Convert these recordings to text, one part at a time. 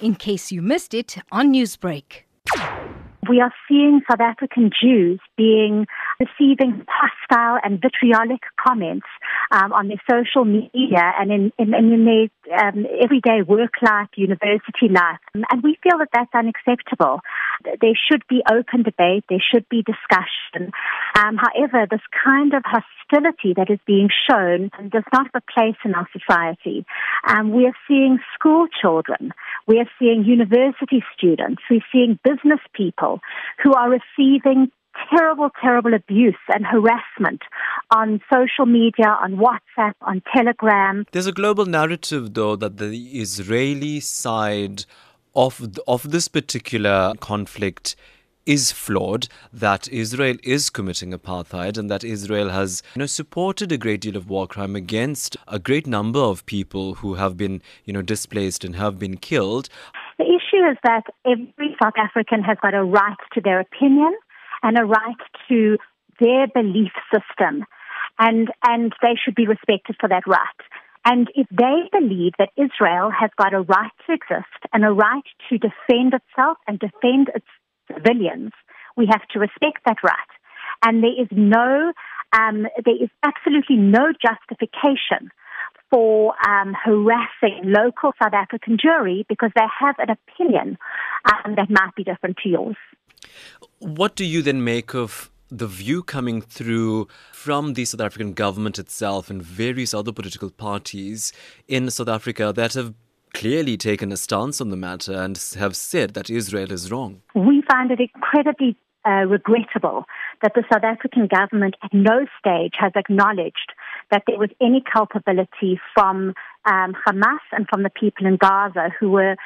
in case you missed it on Newsbreak. We are seeing South African Jews being receiving hostile and vitriolic comments um, on their social media and in, in, in their um, everyday work life, university life. And we feel that that's unacceptable. There should be open debate, there should be discussion. Um, however, this kind of hostility that is being shown does not have a place in our society. Um, we are seeing school children, we are seeing university students, we're seeing business people who are receiving terrible, terrible abuse and harassment on social media, on WhatsApp, on Telegram. There's a global narrative, though, that the Israeli side of of this particular conflict is flawed, that Israel is committing apartheid, and that Israel has you know, supported a great deal of war crime against a great number of people who have been you know, displaced and have been killed. The issue is that every South African has got a right to their opinion and a right to their belief system, and and they should be respected for that right. And if they believe that Israel has got a right to exist and a right to defend itself and defend its civilians, we have to respect that right. And there is no, um, there is absolutely no justification for um, harassing local South African Jewry because they have an opinion um, that might be different to yours. What do you then make of the view coming through from the South African government itself and various other political parties in South Africa that have clearly taken a stance on the matter and have said that Israel is wrong? We find it incredibly uh, regrettable that the South African government at no stage has acknowledged that there was any culpability from um, Hamas and from the people in Gaza who were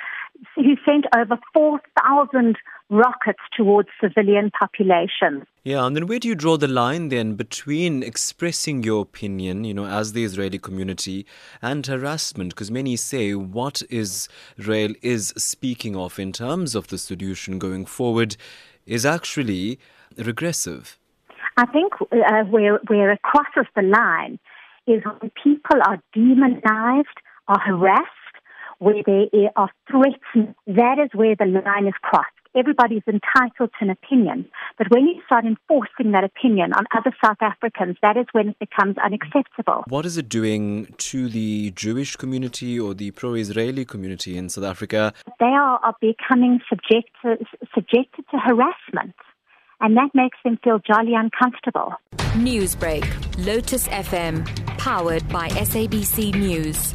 who sent over 4,000 rockets towards civilian populations. Yeah, and then where do you draw the line then between expressing your opinion, you know, as the Israeli community and harassment? Because many say what Israel is speaking of in terms of the solution going forward is actually regressive. I think uh, where, where it crosses the line is when people are demonized, are harassed, where there are threats, that is where the line is crossed. Everybody's entitled to an opinion. But when you start enforcing that opinion on other South Africans, that is when it becomes unacceptable. What is it doing to the Jewish community or the pro Israeli community in South Africa? They are, are becoming subjected, subjected to harassment and that makes them feel jolly uncomfortable. Newsbreak, Lotus FM, powered by SABC News.